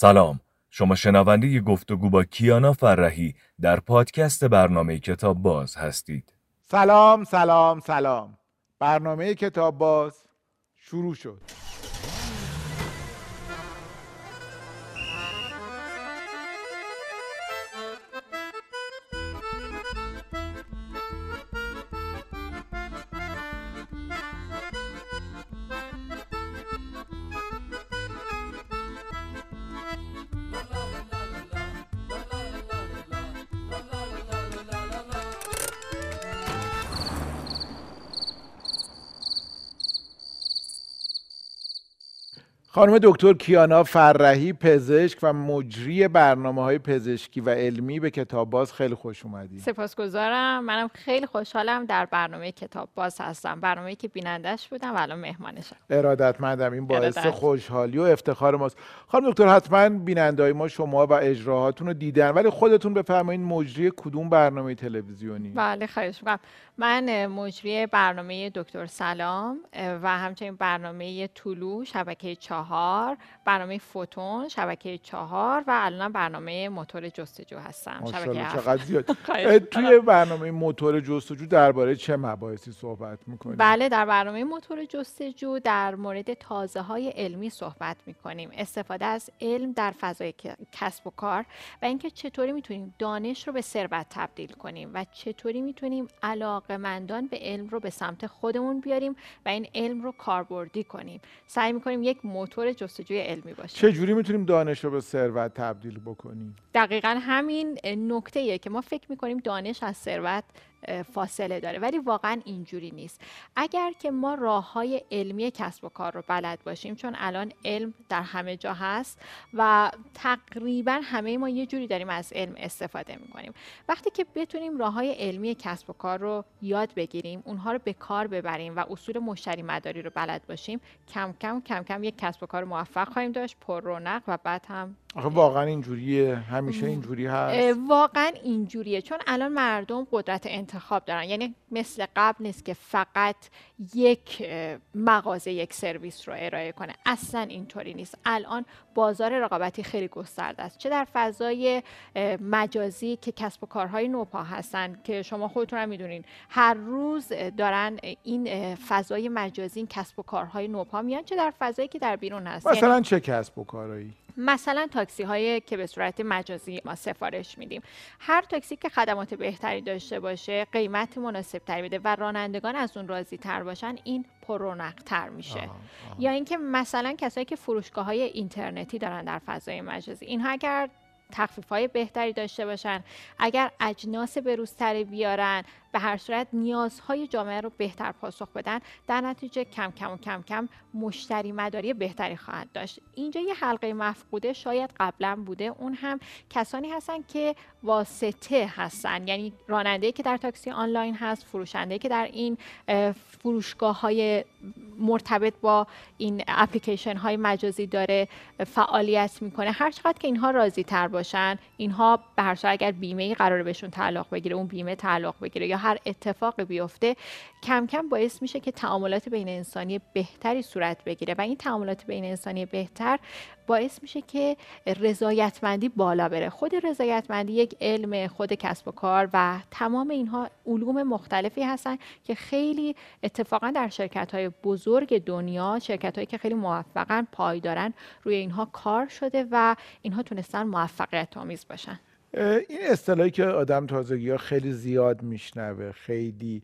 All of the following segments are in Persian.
سلام. شما شنونده گفتگو با کیانا فرهی در پادکست برنامه کتاب باز هستید. سلام سلام سلام. برنامه کتاب باز شروع شد. خانم دکتر کیانا فرهی پزشک و مجری برنامه های پزشکی و علمی به کتاب باز خیلی خوش اومدید سپاسگزارم. منم خیلی خوشحالم در برنامه کتاب باز هستم. برنامه که بینندش بودم و الان مهمانشم. ارادتمندم. این باعث ارادت. خوشحالی و افتخار ماست. خانم دکتر حتما بیننده های ما شما و اجراهاتون رو دیدن ولی خودتون بفرمایید مجری کدوم برنامه تلویزیونی؟ بله خواهش می‌کنم. من مجری برنامه دکتر سلام و همچنین برنامه طلو شبکه چهار برنامه فوتون شبکه چهار و الان برنامه موتور جستجو هستم. شبکه. چقدر زیاد. توی برنامه موتور جستجو درباره چه مباحثی صحبت می‌کنید بله در برنامه موتور جستجو در مورد تازه های علمی صحبت می کنیم استفاده از علم در فضای کسب و کار و اینکه چطوری می‌تونیم دانش رو به ثروت تبدیل کنیم و چطوری می‌تونیم علاقمندان به علم رو به سمت خودمون بیاریم و این علم رو کاربردی کنیم. سعی می‌کنیم یک موتور جستجوی علمی باشیم چه جوری می‌تونیم دانش رو به ثروت تبدیل بکنیم؟ دقیقا همین نکته که ما فکر می‌کنیم دانش از ثروت فاصله داره. ولی واقعا اینجوری نیست. اگر که ما راه های علمی کسب و کار رو بلد باشیم چون الان علم در همه جا هست و تقریبا همه ما یه جوری داریم از علم استفاده می‌کنیم. وقتی که بتونیم راه های علمی کسب و کار رو یاد بگیریم اونها رو به کار ببریم و اصول مشتری مداری رو بلد باشیم کم کم کم کم یک کسب و کار موفق خواهیم داشت پر رونق و بعد هم آخه واقعا اینجوریه. همیشه اینجوری هست. واقعا اینجوریه. چون الان مردم قدرت انتخاب دارن. یعنی مثل قبل نیست که فقط یک مغازه یک سرویس رو ارائه کنه. اصلا اینطوری نیست. الان بازار رقابتی خیلی گسترده است. چه در فضای مجازی که کسب و کارهای نوپا هستن که شما خودتون هم می‌دونین. هر روز دارن این فضای مجازی این کسب و کارهای نوپا میان. چه در فضایی که در بیرون هست. یعنی مثلا چه کسب و کارایی؟ مثلا تاکسی هایی که به صورت مجازی ما سفارش میدیم هر تاکسی که خدمات بهتری داشته باشه قیمت مناسب تری بده و رانندگان از اون راضی تر باشن این پرونق تر میشه. یا اینکه مثلا کسایی که فروشگاه های اینترنتی دارن در فضای مجازی اینها اگر تخفیف های بهتری داشته باشن. اگر اجناس بروزتری بیارن به هر صورت نیازهای جامعه رو بهتر پاسخ بدن در نتیجه کم کم و کم کم مشتری مداری بهتری خواهد داشت. اینجا یه حلقه مفقوده شاید قبلا بوده. اون هم کسانی هستن که واسطه هستن. یعنی راننده که در تاکسی آنلاین هست فروشنده که در این فروشگاه های مرتبط با این اپلیکیشن های مجازی داره فعالیت می‌کنه. هر چقدر که اینها راضی تر باشن اینها به هر اگر بیمه ای قراره بهشون تعلق بگیره اون بیمه تعلق بگیره یا هر اتفاقی بیفته کم کم باعث میشه که تعاملات بین انسانی بهتری صورت بگیره. و این تعاملات بین انسانی بهتر باعث میشه که رضایتمندی بالا بره. خود رضایتمندی یک علم خود کسب و کار و تمام اینها علوم مختلفی هستن که خیلی اتفاقا در شرکت های بزرگ دنیا شرکت هایی که خیلی موفقن پایدارن روی اینها کار شده و اینها تونستن موفقیت آمیز باشن. این اصطلاحی که آدم تازگی ها خیلی زیاد میشنوه خیلی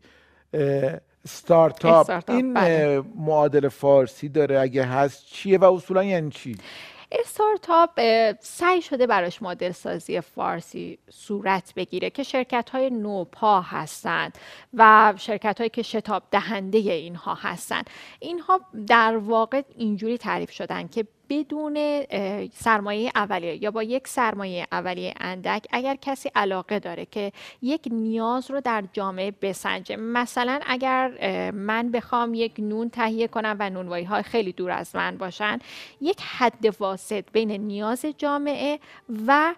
ستارتاپ استارتاپ، این بله. معادل فارسی داره اگه هست چیه و اصولا یعنی چی؟ استارتاپ سعی شده براش مدل سازی فارسی صورت بگیره که شرکت های نوپا هستند و شرکت هایی که شتاب دهنده اینها هستند. اینها در واقع اینجوری تعریف شدن که بدون سرمایه اولیه یا با یک سرمایه اولیه اندک اگر کسی علاقه داره که یک نیاز رو در جامعه بسنجه. مثلا اگر من بخوام یک نون تهیه کنم و نونوایی های خیلی دور از من باشن یک حد واسط بین نیاز جامعه و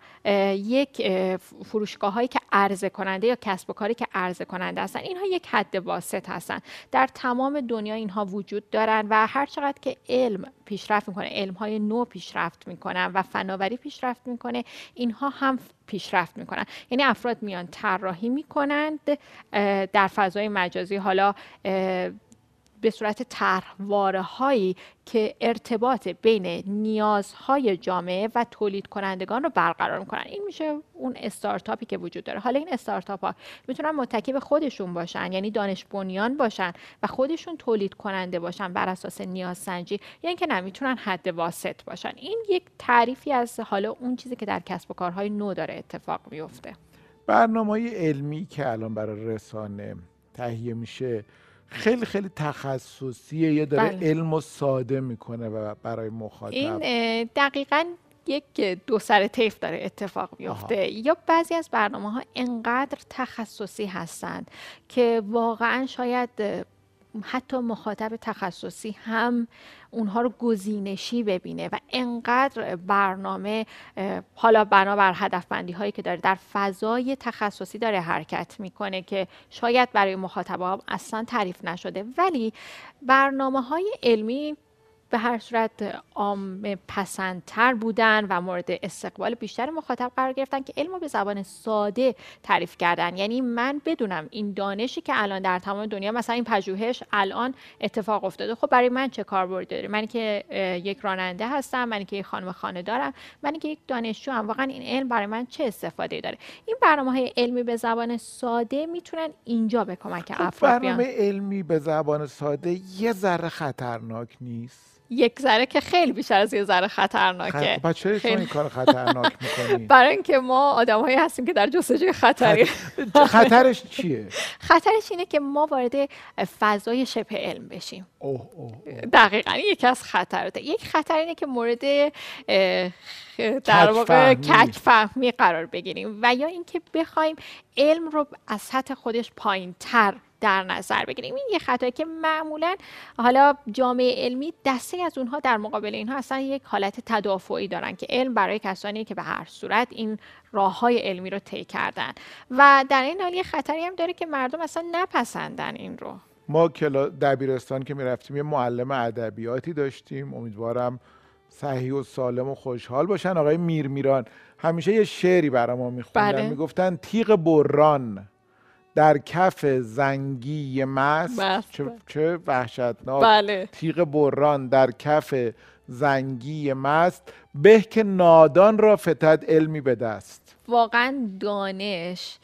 یک فروشگاه هایی که عرضه کننده یا کسب و کاری که عرضه کننده هستن اینها یک حد واسط هستن. در تمام دنیا اینها وجود دارن و هر چقدر که علم پیشرفت می‌کنه علم های نو پیشرفت می‌کنن و فناوری پیشرفت می‌کنه اینها هم پیشرفت می‌کنن. یعنی افراد میان طراحی می‌کنند در فضای مجازی. حالا به صورت طرحواره هایی که ارتباط بین نیازهای جامعه و تولید کنندگان رو برقرار می‌کنن. این میشه اون استارتاپی که وجود داره. حالا این استارتاپ ها می‌تونن متکی به خودشون باشن یعنی دانش بنیان باشن و خودشون تولید کننده باشن بر اساس نیاز سنجی یا یعنی اینکه نمی‌تونن حد واسط باشن. این یک تعریفی از حالا اون چیزی که در کسب و کارهای نو داره اتفاق میفته برنامه علمی که الان برای رسانه تهیه میشه خیلی خیلی تخصصیه یه داره بله. علم و ساده می‌کنه و برای مخاطب. این دقیقا یک دو سر طیف داره اتفاق میفته یا بعضی از برنامه ها انقدر تخصصی هستند که واقعا شاید حتی مخاطب تخصصی هم اونها رو گزینشی ببینه و انقدر برنامه حالا بنابر هدف بندی هایی که داره در فضای تخصصی داره حرکت می‌کنه که شاید برای مخاطب اصلا تعریف نشده. ولی برنامه های علمی به هر صورت عام پسندتر بودن و مورد استقبال بیشتر مخاطب قرار گرفتن که علم به زبان ساده تعریف کردن. یعنی من بدونم این دانشی که الان در تمام دنیا مثلا این پژوهش الان اتفاق افتاده. خب برای من چه کاربردی داره؟ من که یک راننده هستم من که یک خانم خانه دارم من که یک دانشجو هم واقعا این علم برای من چه استفاده داره؟ این برنامه های علمی به زبان ساده می‌تونن اینجا به کمک خب افراد برنامه علمی به زبان ساده یه ذره خطرناک نیست. یک ذره که خیلی بیشتر از یه ذره خطرناکه. خ... چرا خیلی... این کار خطرناک می‌کنی؟ برای اینکه ما آدمهایی هستیم که در جستجوی خطری. خطرش چیه؟ خطرش اینه که ما وارد فضای شبه علم بشیم. اوه اوه دقیقا یکی از خطراته. یک خطر اینه که مورد در واقع کج فهمی قرار بگیریم. و یا اینکه بخوایم علم رو از سطح خودش پایین تر در نظر بگیریم. این یه خطایی که معمولا حالا جامعه علمی دسته از اونها در مقابل اینها اصلا یک حالت تدافعی دارن که علم برای کسانی که به هر صورت این راه های علمی رو طی کردن. و در این حال یه خطری هم داره که مردم اصلا نپسندن این رو. ما دبیرستان که می‌رفتیم یه معلم ادبیاتی داشتیم. امیدوارم صحیح و سالم و خوشحال باشن. آقای میر میران همیشه یه شعری برای ما میخوندن. بله. می‌گفتن تیغ بران در کف زنگی مست چه, چه وحشتناک. بله. تیغ بران در کف زنگی مست. به که نادان را فتد علمی به دست. واقعا دانش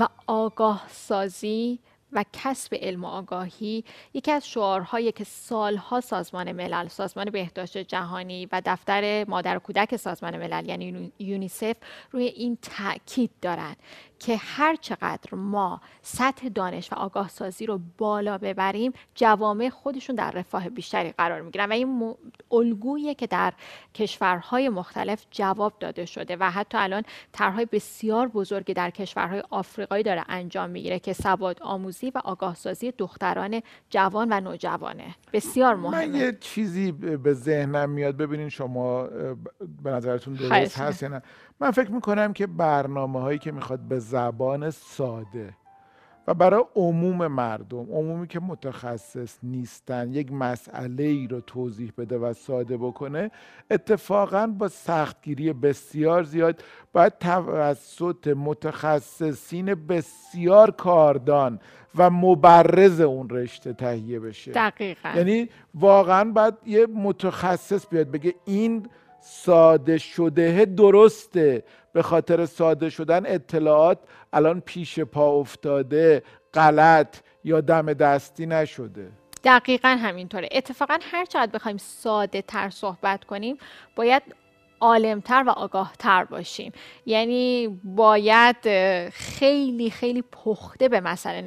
و آگاه سازی و کسب علم و آگاهی یکی از شعارهایی که سالها سازمان ملل سازمان بهداشت جهانی و دفتر مادر و کودک سازمان ملل یعنی یونیسف روی این تاکید دارند که هر چقدر ما سطح دانش و آگاه سازی رو بالا ببریم جوامع خودشون در رفاه بیشتری قرار می‌گیرن. و این الگویی که در کشورهای مختلف جواب داده شده و حتی الان طرحهای بسیار بزرگی در کشورهای آفریقایی داره انجام می‌گیره که سواد آموزی و آگاه سازی دختران جوان و نوجوانه. بسیار مهمه. من یه چیزی به ذهنم میاد. ببینین شما به نظرتون درست هست یا نه؟ من فکر می‌کنم که برنامه هایی که می‌خواد به زبان ساده و برای عموم مردم عمومی که متخصص نیستن یک مسئله ای رو توضیح بده و ساده بکنه اتفاقا با سختگیری بسیار زیاد باید توسط متخصصین بسیار کاردان و مبرز اون رشته تهیه بشه. دقیقا. یعنی واقعا باید یه متخصص بیاد بگه این ساده شده درسته. به خاطر ساده شدن اطلاعات الان پیش پا افتاده غلط یا دم دستی نشده. دقیقا همینطوره. اتفاقا هر چقدر بخوایم ساده تر صحبت کنیم باید عالمتر و آگاهتر باشیم. یعنی باید خیلی خیلی پخته به مسئله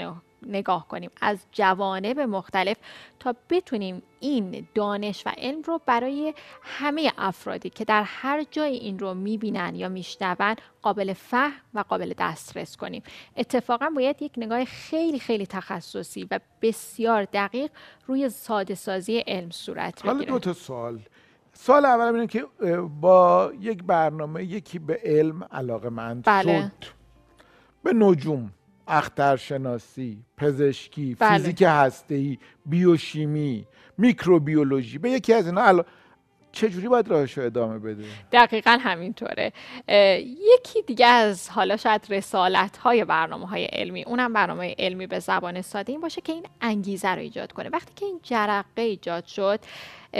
نگاه کنیم. از جوانب مختلف تا بتونیم این دانش و علم رو برای همه افرادی که در هر جای این رو می‌بینن یا میشنون قابل فهم و قابل دسترس کنیم. اتفاقا باید یک نگاه خیلی خیلی تخصصی و بسیار دقیق روی ساده سازی علم صورت بگیره. حالا دو تا سوال. سال اول اینه که با یک برنامه یکی به علم علاقه مند بله. شد به نجوم. اخترشناسی پزشکی بله. فیزیک هسته‌ای بیوشیمی میکروبیولوژی به یکی از اینا چجوری باید راهش رو ادامه بده؟ دقیقا همینطوره. یکی دیگه از حالا شاید رسالت های برنامه های علمی اونم برنامه علمی به زبان ساده این باشه که این انگیزه رو ایجاد کنه. وقتی که این جرقه ایجاد شد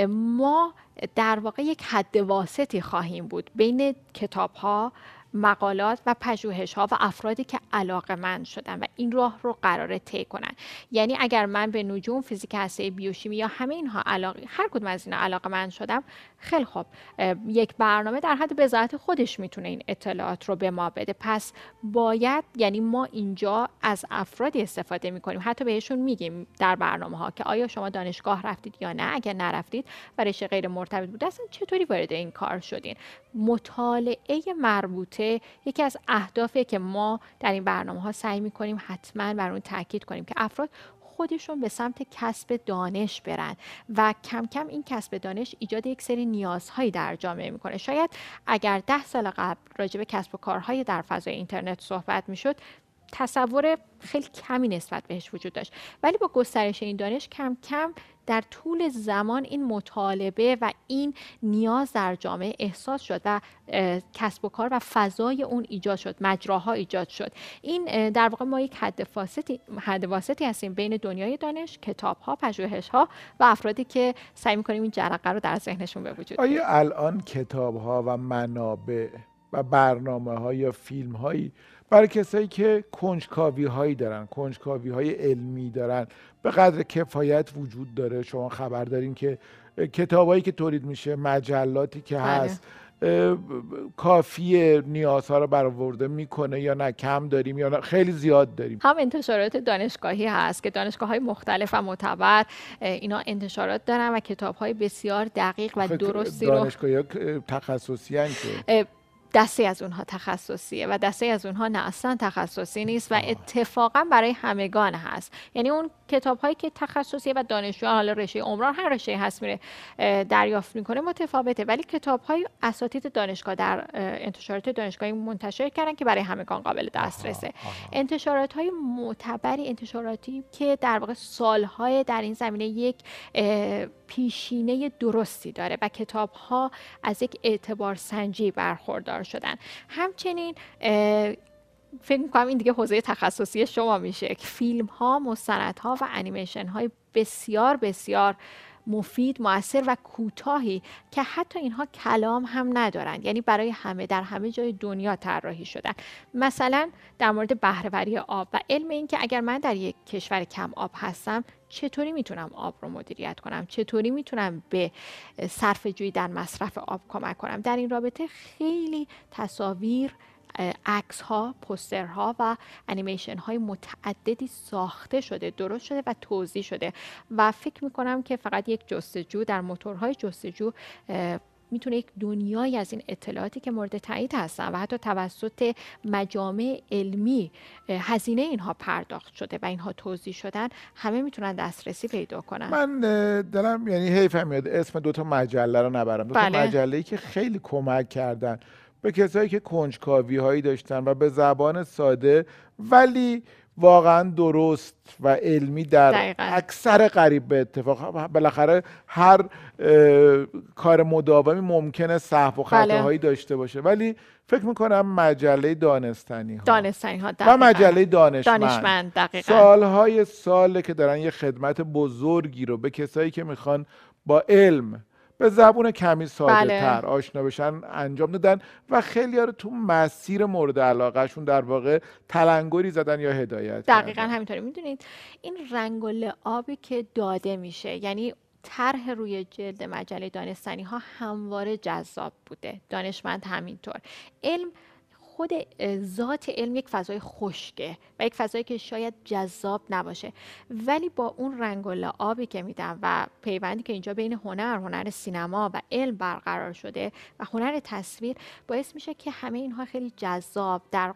ما در واقع یک حد واسطی خواهیم بود بین کتاب ها مقالات و پژوهش ها و افرادی که علاقه من شدن و این راه رو قراره طی کنن. یعنی اگر من به نجوم فیزیک هسته بیوشیمی یا همه اینها علاقه هر کدوم از اینا علاقه من شدم خیلی خوب. یک برنامه در حد بذات خودش می‌تونه این اطلاعات رو به ما بده. پس باید یعنی ما اینجا از افرادی استفاده می‌کنیم. حتی بهشون میگیم در برنامه ها که آیا شما دانشگاه رفتید یا نه؟ اگر نرفتید و رشته غیر مرتبط بود اصلا چطوری وارد این کار شدین؟ مطالعه مربوطه یکی از اهدافی که ما در این برنامه ها سعی می‌کنیم حتما بر اون تاکید کنیم که افراد خودشون به سمت کسب دانش برن و کم کم این کسب دانش ایجاد یک سری نیازهایی در جامعه می‌کنه. شاید اگر ده سال قبل راجع به کسب و کارهای در فضای اینترنت صحبت می‌شد تصور خیلی کمی نسبت بهش وجود داشت. ولی با گسترش این دانش کم کم در طول زمان این مطالبه و این نیاز در جامعه احساس شد و کسب و کار و فضای اون ایجاد شد مجراها ایجاد شد. این در واقع ما یک حد واسطی حد واسطی هستیم بین دنیای دانش کتاب ها پژوهش ها و افرادی که سعی می‌کنیم این جرقه رو در ذهنشون به وجود آیا الان کتاب ها و منابع و برنامه ها یا فیلم هایی برای کسایی که کنجکاوی هایی دارن کنجکاوی های علمی دارن به قدر کفایت وجود داره. شما خبر دارین که کتابایی که تولید میشه مجلاتی که بله. هست کافی نیازها رو برآورده می‌کنه یا نه کم داریم یا نه خیلی زیاد داریم. هم انتشارات دانشگاهی هست که دانشگاه های مختلف و معتبر اینا انتشارات دارن و کتاب های بسیار دقیق و درستی رو دانشگاهی تخصصی که. دسته از اونها تخصصیه و دسته از اونها نه اصلا تخصصی نیست و اتفاقا برای همگان هست. یعنی اون کتاب هایی که تخصصی و دانشجویان حالا رشته عمران هر رشته هست میره دریافت می‌کنه متفاوته. ولی کتاب های اساتید دانشگاه در انتشارات دانشگاهی منتشر کردن که برای همگان قابل دسترسه. انتشارات های معتبری انتشاراتی که در واقع سالهای در این زمینه یک پیشینه درستی داره و کتاب ها از یک اعتبار سنجی برخوردار شدن. همچنین فکر می‌کنم این دیگه حوزه تخصصی شما میشه. که فیلم ها مستند ها و انیمیشن های بسیار بسیار مفید موثر و کوتاهی که حتی اینها کلام هم ندارند یعنی برای همه در همه جای دنیا طراحی شدن. مثلا در مورد بهرهوری آب و علم این که اگر من در یک کشور کم آب هستم چطوری می‌تونم آب رو مدیریت کنم؟ چطوری می‌تونم به صرف جویی در مصرف آب کمک کنم؟ در این رابطه خیلی تصاویر عکس ها پوستر ها و انیمیشن های متعددی ساخته شده درست شده و توضیح شده. و فکر می کنم که فقط یک جستجو در موتورهای جستجو می‌تونه یک دنیایی از این اطلاعاتی که مورد تایید هستن و حتی توسط مجامع علمی هزینه اینها پرداخت شده و اینها توضیح شدن همه می‌تونن دسترسی پیدا کنن. من دلم یعنی حیفم میاد اسم دوتا مجله رو نبرم. دوتا بله. مجله که خیلی کمک کردن. به کسایی که کنجکاوی هایی داشتن و به زبان ساده ولی واقعا درست و علمی در اکثر قریب به اتفاق بالاخره هر کار مداومی ممکنه صحو و خطاهایی بله. داشته باشه ولی فکر می‌کنم مجله دانستنی ها دانستنی ها و مجله دانشمند, دانشمند دقیقا. سالهای ساله که دارن یه خدمت بزرگی رو به کسایی که می‌خوان با علم به زبون کمی ساده بله. تر آشنا بشن انجام دادن. و خیلی رو تو مسیر مورد علاقهشون در واقع تلنگری زدن یا هدایت دقیقا همینطوری. می‌دونید این رنگ و لعابی که داده میشه یعنی طرح روی جلد مجله دانستنی ها همواره جذاب بوده. دانشمند همینطور. علم خود ذات علم یک فضای خشکه و یک فضایی که شاید جذاب نباشه. ولی با اون رنگ و لعابی که میدم و پیوندی که اینجا بین هنر هنر سینما و علم برقرار شده و هنر تصویر باعث میشه که همه اینها خیلی جذاب در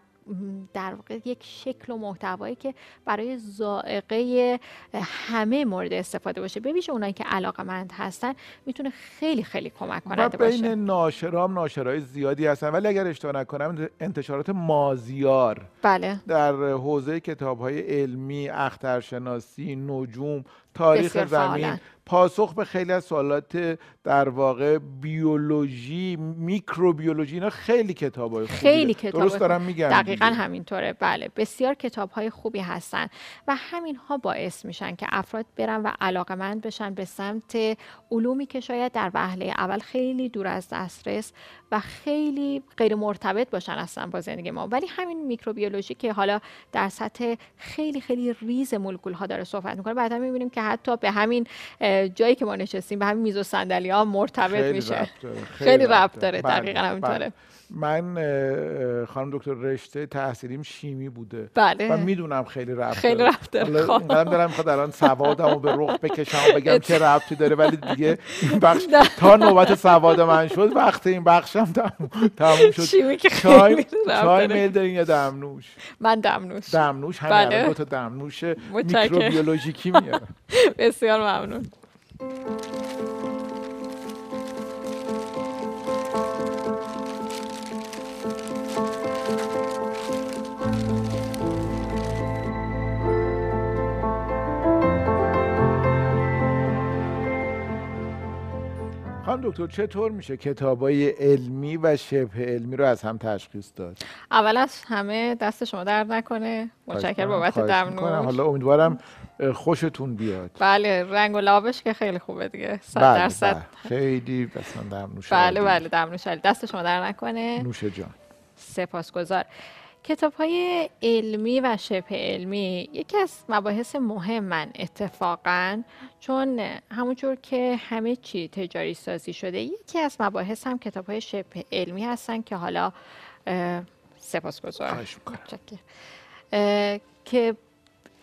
در واقع یک شکل و محتوایی که برای زائقه همه مورد استفاده باشه. ببینید اونایی که علاقمند هستن می‌تونه خیلی خیلی کمک کننده باشه. بین ناشرام ناشرای زیادی هستن. ولی اگر اشتباه نکنم انتشارات مازیار بله. در حوزه کتاب های علمی اخترشناسی نجوم تاریخ زمین. پاسخ به خیلی از سوالات در واقع بیولوژی میکروبیولوژی اینا خیلی کتاب های خیلی کتاب درست دارم میگم دقیقا همینطوره. بله. بسیار کتاب های خوبی هستن و همین ها باعث میشن که افراد برن و علاقمند بشن به سمت علومی که شاید در وهله اول خیلی دور از دسترس و خیلی غیر مرتبط باشن اصلا با زندگی ما. ولی همین میکروبیولوژی که حالا در سطح خیلی خیلی ریز مولکول ها داره صحبت می‌کنه بعدا می‌بینیم که حتی به همین جایی که ما نشستیم به همین میز و صندلی ها مرتبط میشه. خیلی ربط داره بله، دقیقا همینطوره. بله. من خانم دکتر رشته تحصیلیم شیمی بوده. بله. و می‌دونم خیلی رفت خیلی رفت داره خب. دارم می‌خواد الان سوادمو به رخ بکشم و بگم چه ربطی داره ولی دیگه این بخش تا نوبت سواد من شد وقت این بخشم تموم شد. شیمی که چای چای میل دارین یا دمنوش؟ من دمنوش. دمنوش؟ همین بله. دو تا دمنوش میکروبیولوژیکی میارم بسیار ممنون. خانم دکتر چطور میشه کتابای علمی و شبه علمی رو از هم تشخیص داد؟ اول از همه دست شما درد نکنه. متشکر بابت دمنوش حالا امیدوارم خوشتون بیاد. بله رنگ و لابش که خیلی خوبه دیگه. صد بله درصد. بله. خیلی مثلا دمنوش بله بله دمنوش دست شما در نکنه. نوش جان. سپاسگزار کتاب های علمی و شبه علمی یکی از مباحث مهم من اتفاقا چون همونجور که همه چی تجاری سازی شده یکی از مباحث هم کتاب های شبه علمی هستن که حالا سپاسگزار که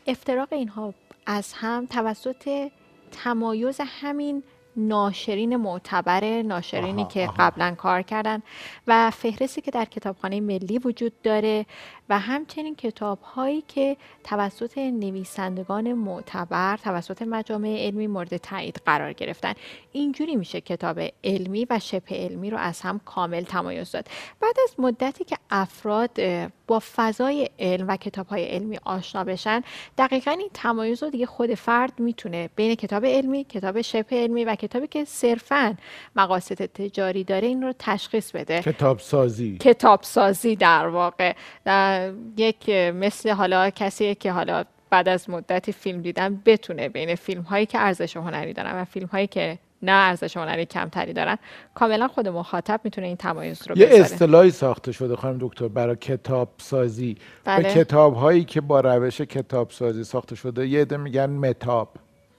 افتراق اینها از هم توسط تمایز همین ناشرین معتبر ناشرینی که قبلا کار کردن و فهرستی که در کتابخانه ملی وجود داره و همچنین کتاب هایی که توسط نویسندگان معتبر توسط مجامع علمی مورد تایید قرار گرفتن. اینجوری میشه کتاب علمی و شبه علمی رو از هم کامل تمایز داد. بعد از مدتی که افراد با فضای علم و کتاب های علمی آشنا بشن. دقیقا این تمایز رو دیگه خود فرد می‌تونه بین کتاب علمی کتاب شبه علمی و کتابی که صرفا مقاصد تجاری داره این رو تشخیص بده. کتاب سازی کتاب سازی در واقع. یک مثل حالا کسی که حالا بعد از مدتی فیلم دیدن بتونه بین فیلم هایی که ارزش هنری دارن و فیلم هایی که نه ارزش هنری کمتری دارن. کاملا خود مخاطب می‌تونه این تمایز رو یه اصطلاحی ساخته شده خانم دکتر برای کتاب سازی بله. به کتاب هایی که با روش کتاب سازی ساخته شده یه عده میگن متاب.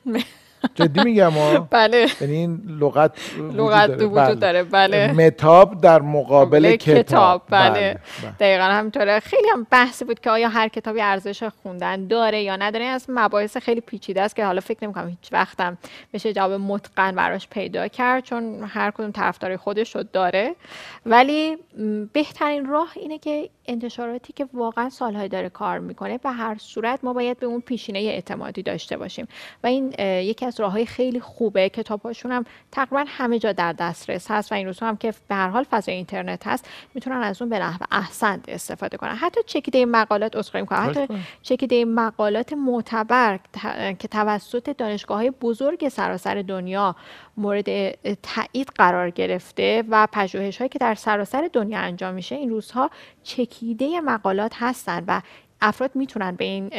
جدی میگم بله. یعنی این لغت لغت وجود بله. داره. بله. متاب در مقابل کتاب, بله. بله. بله. دقیقا همینطوره. خیلی هم بحثی بود که آیا هر کتابی ارزش خوندن داره یا نداره. از مباحث خیلی پیچیده است که حالا فکر نمی‌کنم هیچ وقتم بشه جواب متقن براش پیدا کرد چون هر کدوم طرفدار خودش رو داره. ولی بهترین راه اینه که انتشاراتی که واقعا سالهای داره کار می‌کنه به هر صورت ما باید به اون پیشینه اعتمادی داشته باشیم. و این یکی از راه های خیلی خوبه. کتابهاشون هم تقریبا همه جا در دسترس هست و این روزها هم که به هر حال فضای اینترنت هست می‌تونن از اون به نحو احسن استفاده کنن. حتی چکیده مقالات اسخای می‌کنن حتی چکیده مقالات معتبر که توسط دانشگاه های بزرگ سراسر دنیا مورد تایید قرار گرفته و پژوهش هایی که در سراسر دنیا انجام میشه این روزها چکیده مقالات هستن و افراد می‌تونن به این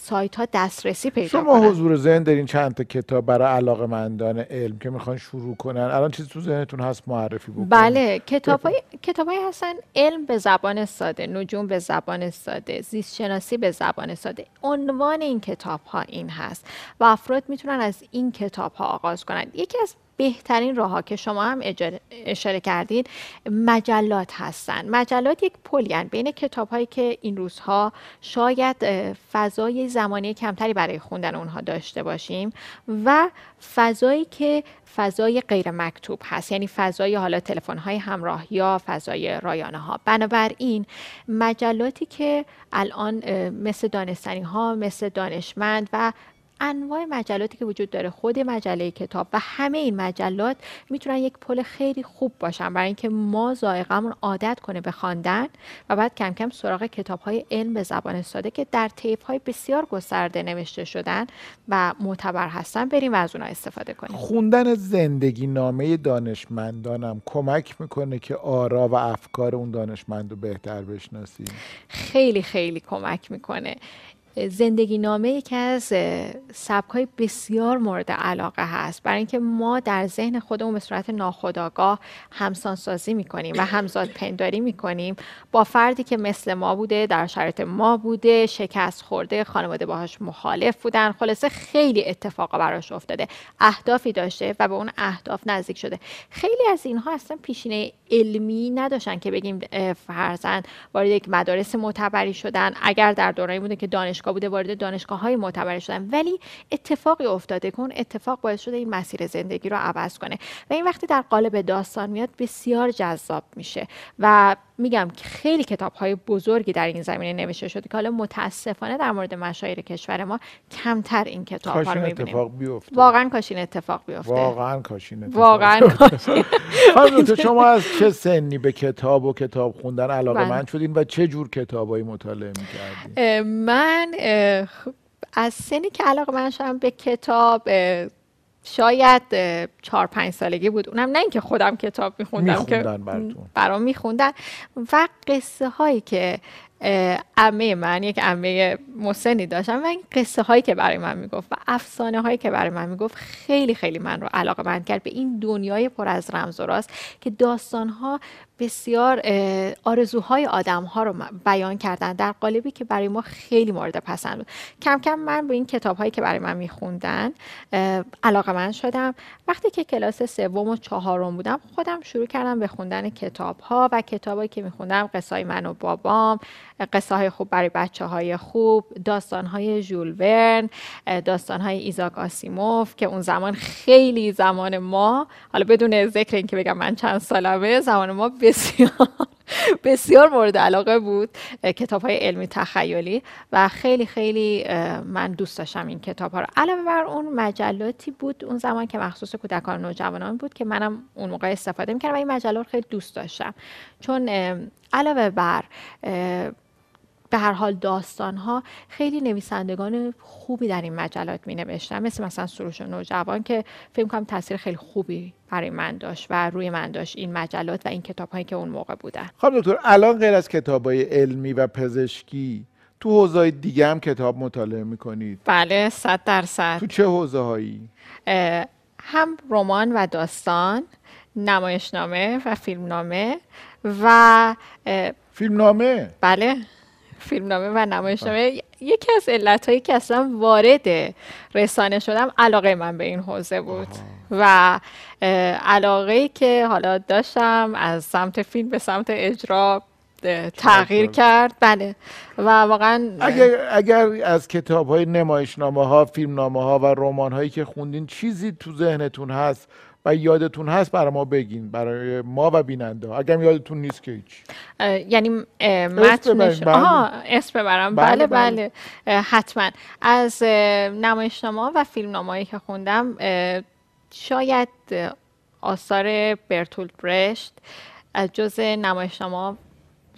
سایت ها دسترسی پیدا شما حضور ذهن دارین چند تا کتاب برای علاقه مندان علم که می‌خوان شروع کنن؟ الان چیزی تو ذهنتون هست معرفی بکنید. بله کتاب های هستن علم به زبان ساده نجوم به زبان ساده زیست شناسی به زبان ساده. عنوان این کتاب ها این هست و افراد می‌تونن از این کتاب ها آغاز کنند یکی از بهترین راه که شما هم اشاره کردید مجلات هستن. مجلات یک پلیان بین کتاب هایی که این روزها شاید فضای زمانی کمتری برای خوندن اونها داشته باشیم و فضایی که فضای غیر مکتوب هست. یعنی فضای حالا تلفن های همراه یا فضای رایانه ها بنابراین مجلاتی که الان مثل دانستنی ها مثل دانشمند و انواع مجلاتی که وجود داره خود مجله کتاب و همه این مجلات می‌تونن یک پل خیلی خوب باشن برای اینکه ما ذائقه‌مون عادت کنه به خواندن و بعد کم کم سراغ کتاب های علم به زبان ساده که در تیپ های بسیار گسترده نوشته شدن و معتبر هستن بریم و از اونها استفاده کنیم. خوندن زندگی نامه دانشمندانم کمک می‌کنه که آرا و افکار اون دانشمند رو بهتر بشناسیم. خیلی خیلی کمک می‌کنه. زندگی نامه یکی از سبک های بسیار مورد علاقه هست. برای اینکه ما در ذهن خودمون به صورت ناخودآگاه همسان سازی می‌کنیم و همزاد پنداری می‌کنیم با فردی که مثل ما بوده در شرایط ما بوده شکست خورده خانواده باهاش مخالف بودن. خلاصه خیلی اتفاقا براش افتاده اهدافی داشته و به اون اهداف نزدیک شده. خیلی از اینها اصلا پیشینه علمی نداشتن که بگیم فرزن وارد یک مدارس معتبری شدن. اگر در دورانی بوده که دانشگاه بوده وارد دانشگاه های معتبر شدن. ولی اتفاقی افتاده کن اتفاق باعث شده این مسیر زندگی رو عوض کنه. و این وقتی در قالب داستان میاد بسیار جذاب میشه. و میگم که خیلی کتاب های بزرگی در این زمینه نوشته شده که حالا متاسفانه در مورد مشاهیر کشور ما کمتر این کتاب ها رو می‌بینیم. واقعا کاشین اتفاق بیفته. واقعا کاشین اتفاق واقعا کاشین. شما از چه سنی به کتاب و کتاب خوندن علاقه بله. من شدین و چه جور کتابایی مطالعه می‌کردین؟ من از سنی که علاقه من شدم به کتاب شاید چهار پنج سالگی بود. اونم نه اینکه خودم کتاب میخوندم که برام میخوندن. و قصه هایی که امه من یک امه مسنی داشتم و این قصه هایی که برای من می‌گفت و افسانه هایی که برای من می‌گفت خیلی خیلی من رو علاقه مند کرد به این دنیای پر از رمز و راست که داستان ها بسیار آرزوهای آدم ها رو بیان کردن در قالبی که برای ما خیلی مورد پسند بود. کم کم من به این کتاب هایی که برای من میخوندن علاقه من شدم. وقتی که کلاس سوم و چهارم بودم خودم شروع کردم به خوندن کتاب ها و کتابایی که میخوندم قصه های من و بابام قصه های خوب برای بچه های خوب داستان های ژول ورن داستان های ایزاک آسیموف که اون زمان خیلی زمان ما حالا بدون ذکر اینکه بگم من چند سالمه زمان ما بسیار بسیار مورد علاقه بود کتاب های علمی تخیلی و خیلی خیلی من دوست داشتم این کتاب ها رو. علاوه بر اون مجلاتی بود اون زمان که مخصوص کودکان و نوجوانان بود که منم اون موقع استفاده می‌کردم و این مجلات خیلی دوست داشتم. چون علاوه بر به هر حال داستان ها خیلی نویسندگان خوبی در این مجلات می نوشتن مثل مثلا سروش نوجوان که فکر کنم تاثیر خیلی خوبی برای من داشت و روی من داشت این مجلات و این کتاب هایی که اون موقع بودن. خب دکتر الان غیر از کتاب های علمی و پزشکی تو حوزه دیگه هم کتاب مطالعه می‌کنید؟ بله صد درصد. تو چه حوزه هایی هم رمان و داستان نمایشنامه و فیلمنامه و فیلمنامه؟ بله. فیلمنامه و نمایشنامه. یکی از علتهایی که اصلا وارد رسانه شدم علاقه من به این حوزه بود. و علاقه که حالا داشتم از سمت فیلم به سمت اجرا تغییر کرد. بله. و واقعا اگر, اگر از کتاب های نمایشنامه ها فیلمنامه ها و رمان هایی که خوندین چیزی تو ذهنتون هست و یادتون هست برای ما بگین برای ما و بیننده اگر یادتون نیست که هیچ. یعنی متنش بله. آها اسم ببرم. بله بله, بله. حتما. از نمایشنامه و فیلمنامه‌ای که خوندم شاید آثار برتولد برشت از جز نمایشنامه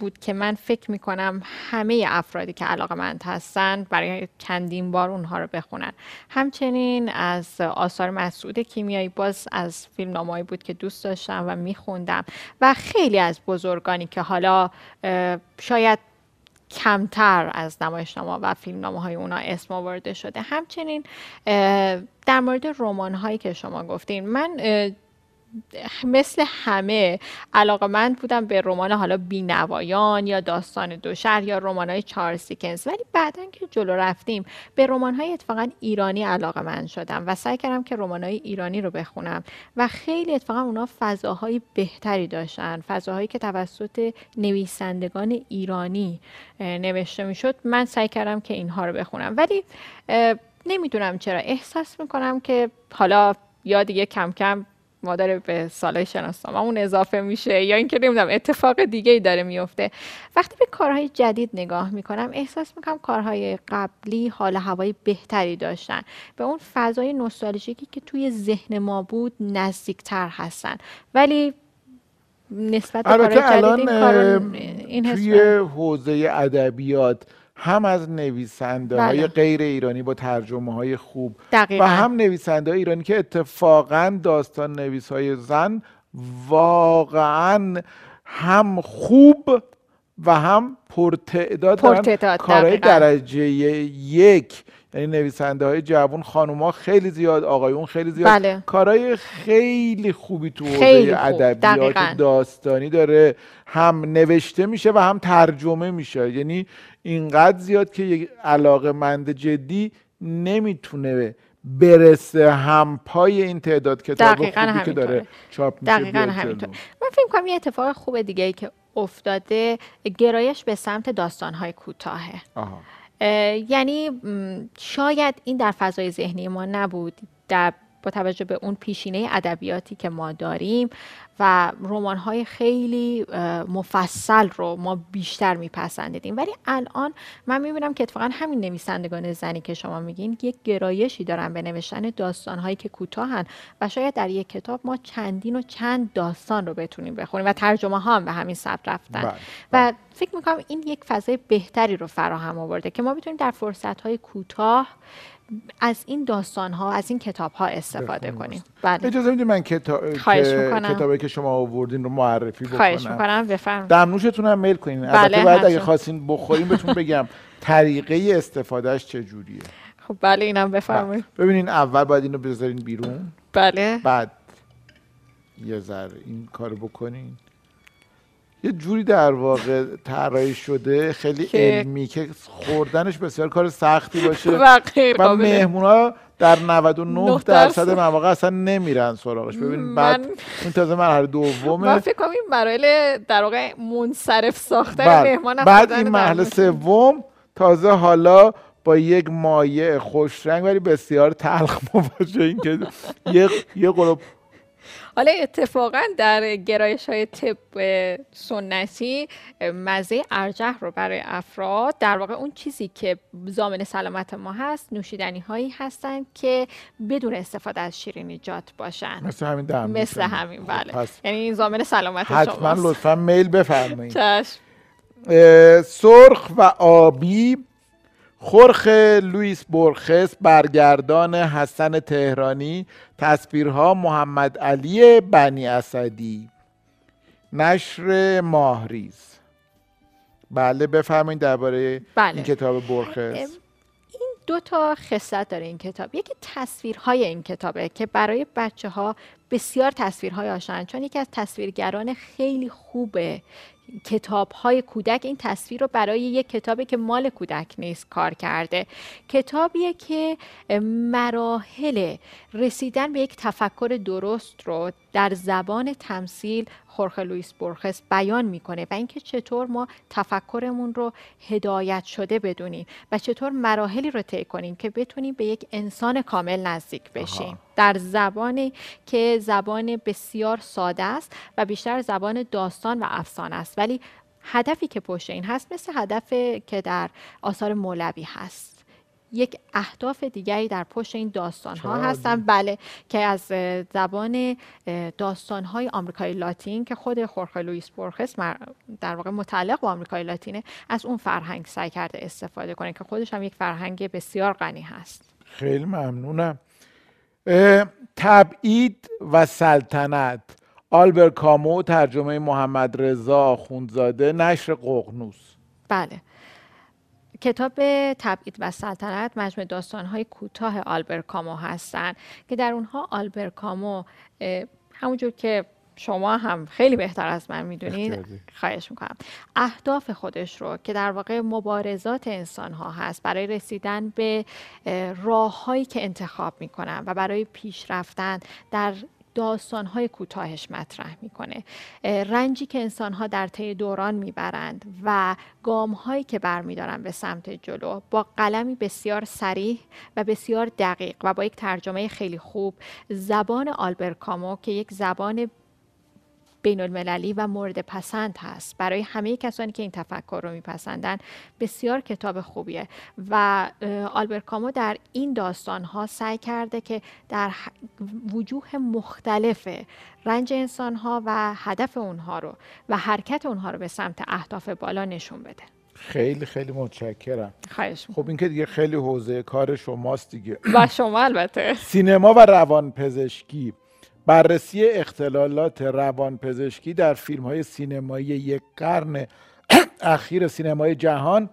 بود که من فکر می‌کنم همه افرادی که علاقه مند هستن برای چندین بار اونها رو بخونن. همچنین از آثار مسعود کیمیایی باز از فیلم نامایی بود که دوست داشتم و میخوندم و خیلی از بزرگانی که حالا شاید کمتر از نمایشنامه و فیلمنامه های اونا اسم آورده شده. همچنین در مورد رمان هایی که شما گفتین من مثل همه علاقه من بودم به رمان حالا بینوایان یا داستان دو شهر یا رمان های چارلز دیکنز. ولی بعدا که جلو رفتیم به رمان های اتفاقا ایرانی علاقه من شدم و سعی کردم که رمان های ایرانی رو بخونم و خیلی اتفاقا اونا فضاهای بهتری داشتن. فضاهایی که توسط نویسندگان ایرانی نوشته می‌شد من سعی کردم که اینها رو بخونم. ولی نمی‌دونم چرا احساس می‌کنم که حالا یا دیگه کم کم ما داره به سالهای اون اضافه میشه یا اینکه نمی‌دونم اتفاق دیگه ای داره میفته وقتی به کارهای جدید نگاه می‌کنم احساس می‌کنم کارهای قبلی حال هوای بهتری داشتن. به اون فضای نوستالژیکی که توی ذهن ما بود نزدیکتر هستن. ولی نسبت به کارهای جدید این, این توی حوزه ادبیات هم از نویسنده های بله. غیر ایرانی با ترجمه های خوب دقیقا. و هم نویسنده های ایرانی که اتفاقا داستان نویس های زن واقعا هم خوب و هم پرتعداد, پرتعداد کارهای درجه یک یعنی نویسنده های جوان خانوما خیلی زیاد آقایون خیلی زیاد. بله. کارهای خیلی خوبی تو حوزه ادبیات داستانی داره. هم نوشته میشه و هم ترجمه میشه. یعنی اینقدر زیاد که یک علاقه مند جدی نمی‌تونه برسه هم پای این تعداد کتاب خوبی که داره چاپ میشه دقیقا همینطور من فکر کنم یه اتفاق خوب دیگه ای که افتاده گرایش به سمت داستانهای کوتاهه. یعنی شاید این در فضای ذهنی ما نبود. در با توجه به اون پیشینه ادبیاتی که ما داریم و رمان های خیلی مفصل رو ما بیشتر میپسندیدیم ولی الان من می‌بینم که اتفاقا همین نویسندگان زنی که شما میگین یک گرایشی دارن به نوشتن داستان هایی که کوتاهن و شاید در یک کتاب ما چندین و چند داستان رو بتونیم بخونیم و ترجمه ها هم به همین سبت رفتن بله، و بله. فکر می‌کنم این یک فضای بهتری رو فراهم آورده که ما بتونیم در فرصت های کوتاه از این داستان ها از این کتاب ها استفاده کنیم. بله. اجازه می‌دید من کتاب کتابی که شما آوردین رو معرفی بکنم. خواهش می‌کنم بفرمایید. دمنوشتون هم میل کنین. بله البته بعد اگه خواستین بخورین بهتون بگم طریقه استفادهش چجوریه. خب بله اینم بفرمایید. بله. ببینین اول باید اینو بذارین بیرون. بله. بعد یه ذره این کارو بکنین. یه جوری در واقع طراحی شده خیلی علمی که خوردنش بسیار کار سختی باشه. و, مهمونا در 99 درصد. مواقع اصلا نمیرن سراغش. ببین بعد این تازه مرحله دومه. من فکر کنم این مراحل در واقع منصرف ساختن بله. مهمان بعد این مرحله سوم تازه حالا با یک مایع خوش رنگ ولی بسیار تلخ مواجه این که یه یه حالا اتفاقا در گرایش های طب سنتی مزه ارجح رو برای افراد. در واقع اون چیزی که زامن سلامت ما هست نوشیدنی هایی هستن که بدون استفاده از شیرینیجات باشن مثل همین در مثل همین بله. یعنی این زامن سلامت شما حتما لطفا میل بفرمایید. سرخ و آبی خرخ لوئیس برخس برگردان حسن تهرانی تصویرها محمد علی بنی اسدی. نشر ماهریز. بله بفرمایید درباره بله. این کتاب برخس. این دو تا خصلت داره این کتاب. یکی تصویرهای این کتابه که برای بچه ها بسیار تصویرهای آشنا چون یکی از تصویرگران خیلی خوبه کتاب های کودک این تصویر رو برای یک کتابی که مال کودک نیست کار کرده. کتابیه که مراحل رسیدن به یک تفکر درست رو در زبان تمثیل خورخ لوئیس برخس بیان می‌کنه و اینکه چطور ما تفکرمون رو هدایت شده بدونیم و چطور مراحلی رو طی کنیم که بتونیم به یک انسان کامل نزدیک بشیم. در زبانی که زبان بسیار ساده است و بیشتر زبان داستان و افسانه است. ولی هدفی که پشت این هست مثل هدف که در آثار مولوی هست. یک اهداف دیگری در پشت این داستان ها هستن. بله که از زبان داستان های آمریکای لاتین که خود خورخ لوئیس بورخس در واقع متعلق با آمریکای لاتینه از اون فرهنگ سعی کرده استفاده کنه که خودش هم یک فرهنگ بسیار غنی هست. خیلی ممنونم. تبعید و سلطنت. آلبر کامو ترجمه محمد رضا خوندزاده نشر ققنوس بله. کتاب تبعید و سلطنت مجموع داستانهای کوتاه آلبر کامو هستند که در اونها آلبر کامو همونجور که شما هم خیلی بهتر از من می‌دونید خواهش می‌کنم. اهداف خودش رو که در واقع مبارزات انسان ها هست برای رسیدن به راه هایی که انتخاب می‌کنن و برای پیش رفتن در داستانهای کوتاهش مطرح می‌کنه. رنجی که انسانها در طی دوران می‌برند و گامهایی که برمیدارن به سمت جلو با قلمی بسیار سریح و بسیار دقیق و با یک ترجمه خیلی خوب زبان آلبر کامو که یک زبان بین المللی و مورد پسند هست. برای همه کسانی که این تفکر رو میپسندن بسیار کتاب خوبیه. و آلبر کامو در این داستان ها سعی کرده که در وجوه مختلف رنج انسان ها و هدف اونها رو و حرکت اونها رو به سمت اهداف بالا نشون بده. خیلی خیلی متشکرم. خواهش خب این که دیگه خیلی حوزه کار شماست دیگه. و شما البته. سینما و روان پزشکی بررسی اختلالات روانپزشکی در فیلم های سینمایی یک قرن اخیر سینمای جهان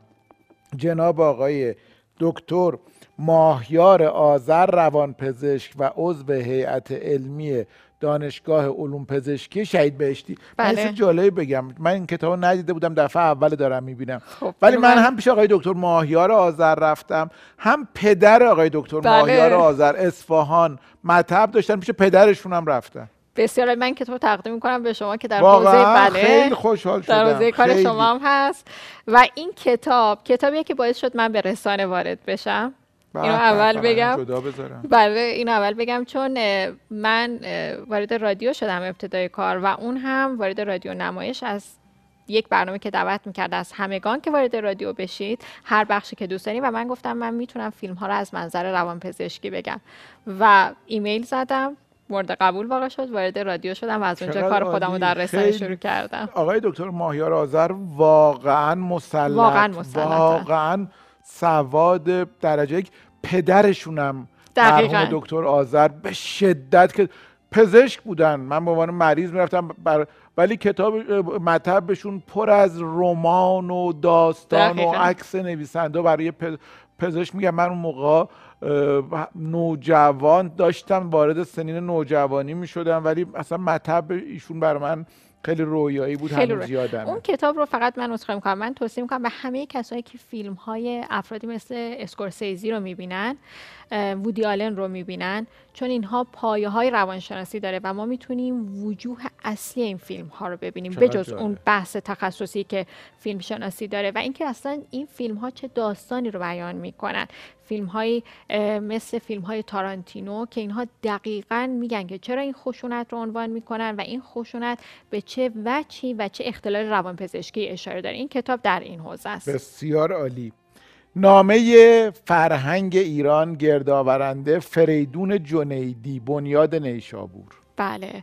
جناب آقای دکتر ماهیار آذر روانپزشک و عضو هیئت علمی دانشگاه علوم پزشکی شهید بهشتی. بله. من جالبی بگم. من این کتاب ندیده بودم دفعه اول دارم می‌بینم. خب ولی من هم پیش آقای دکتر ماهیار آذر رفتم. هم پدر آقای دکتر بله. ماهیار آذر. اصفهان. مطب داشتن پیش پدرشون هم رفتم بسیار من کتاب تقدیم می‌کنم به شما که در حوزه بله. خیلی خوشحال شدم در حوزه کار شما هم هست. و این کتاب کتابیه که باعث شد من به رسانه وارد بشم. اینو اول بگم. بله این اول بگم چون من وارد رادیو شدم ابتدای کار و اون هم وارد رادیو نمایش از یک برنامه که دعوت می‌کرد از همگان که وارد رادیو بشید هر بخشی که دوست دارین. و من گفتم من می‌تونم فیلم ها رو از منظر روانپزشکی بگم. و ایمیل زدم مورد قبول واقع شد وارد رادیو شدم و از اونجا کار خودم رو در رسانه شروع کردم. آقای دکتر ماهیار آذر واقعا مسلط واقعا مسلط واقعا سواد درجه یک. پدرشونم مرحوم دکتر آذر به شدت که پزشک بودن. من به عنوان مریض می‌رفتم بر... ولی کتاب مطبشون پر از رمان و داستان و عکس نویسنده برای پزشک. میگم من اون موقع نوجوان داشتم وارد سنین نوجوانی می‌شدم ولی اصلا مطب ایشون برای من خیلی رویایی بود خیلی هنوز یادم اون کتاب رو فقط من نسخه می‌کنم. من توصیه می‌کنم به همه کسایی که فیلم های افرادی مثل اسکورسیزی رو می‌بینن. وودی آلن رو می‌بینن چون اینها پایه های روانشناسی داره و ما می‌تونیم وجوه اصلی این فیلم ها رو ببینیم بجز اون بحث تخصصی که فیلم شناسی داره و اینکه اصلا این فیلم ها چه داستانی رو بیان می‌کنن. فیلم های مثل فیلم های تارانتینو که اینها دقیقا میگن که چرا این خشونت رو عنوان می‌کنن و این خشونت به چه وچی و چه اختلال روانپزشکی اشاره داره. این کتاب در این حوزه است. بسیار عالی. نامه فرهنگ ایران گردآورنده فریدون جنیدی بنیاد نیشابور. بله.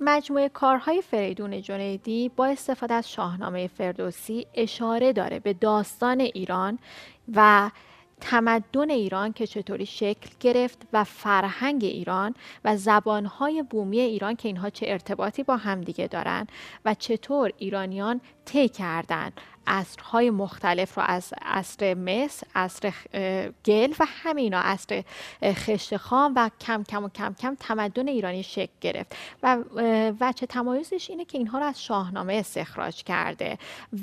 مجموعه کارهای فریدون جنیدی با استفاده از شاهنامه فردوسی اشاره داره به داستان ایران و تمدن ایران که چطوری شکل گرفت و فرهنگ ایران و زبانهای بومی ایران که اینها چه ارتباطی با همدیگه دارن و چطور ایرانیان طی کردن. عصرهای مختلف رو از عصر مصر، عصر گل و همینا عصر خشت خام و کم کم و کم کم تمدن ایرانی شکل گرفت. و وچه تمایزش اینه که اینها رو از شاهنامه استخراج کرده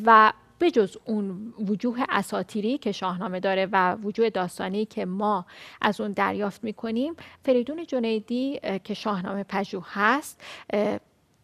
و بجز اون وجوه اساتیری که شاهنامه داره و وجوه داستانی که ما از اون دریافت می‌کنیم فریدون جنیدی که شاهنامه پژوه هست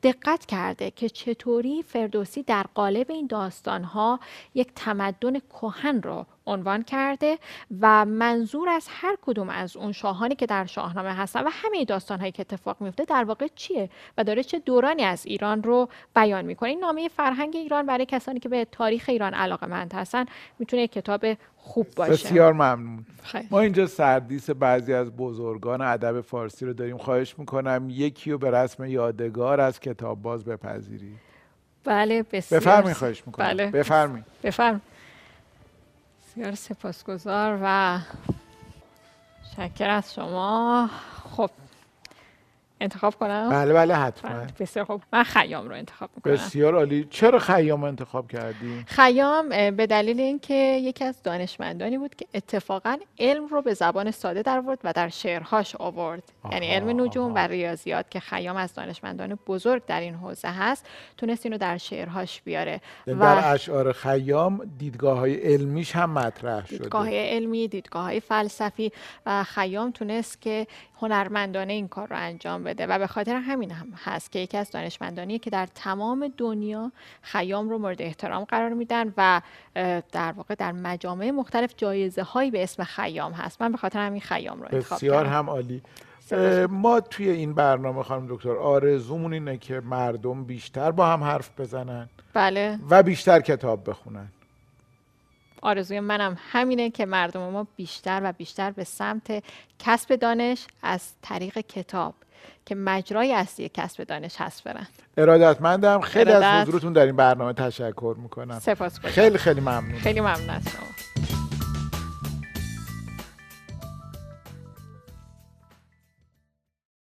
دقت کرده که چطوری فردوسی در قالب این داستانها یک تمدن کهن رو عنوان کرده و منظور از هر کدوم از اون شاهانی که در شاهنامه هستن و همه داستان هایی که اتفاق میفته در واقع چیه و داره چه دورانی از ایران رو بیان می‌کنه. این نامه فرهنگ ایران برای کسانی که به تاریخ ایران علاقه مند هستن می‌تونه کتاب خوب باشه. بسیار ممنون. ما اینجا سردیس بعضی از بزرگان ادب فارسی رو داریم. خواهش می‌کنم یکی رو به رسم یادگار از کتاب باز بپذیری بله بسیار. بفرمی خواهش می‌کنم. بله. بفرمی بفرم بسیار سپاسگزار و شکر از شما. خب انتخاب کنم؟ بله بله حتما. بله، بسیار خوب. من خیام رو انتخاب می‌کنم. بسیار عالی. چرا خیام انتخاب کردی؟ خیام به دلیل اینکه یکی از دانشمندانی بود که اتفاقا علم رو به زبان ساده در آورد و در شعرهاش آورد. یعنی علم نجوم و ریاضیات که خیام از دانشمندان بزرگ در این حوزه هست تونست اینو در شعرهاش بیاره. یعنی و در اشعار خیام دیدگاه های علمیش هم مطرح شده. دیدگاه علمی دیدگاه های فلسفی و خیام تونست که هنرمندانه این کار رو انجام بده. و به خاطر همین هم هست که یکی از دانشمندانی که در تمام دنیا خیام رو مورد احترام قرار میدن و در واقع در مجامع مختلف جایزه هایی به اسم خیام هست. من به خاطر همین خیام رو انتخاب بسیار هم عالی. ما توی این برنامه خانم دکتر آرزومون اینه که مردم بیشتر با هم حرف بزنن بله. و بیشتر کتاب بخونن. آرزوی منم همینه که مردم ما بیشتر و بیشتر به سمت کسب دانش از طریق کتاب که مجرای اصلی کسب دانش هست برن. ارادتمندم. خیلی از حضورتون در این برنامه تشکر می‌کنم. سپاس خیلی خیلی ممنون خیلی ممنون از شما.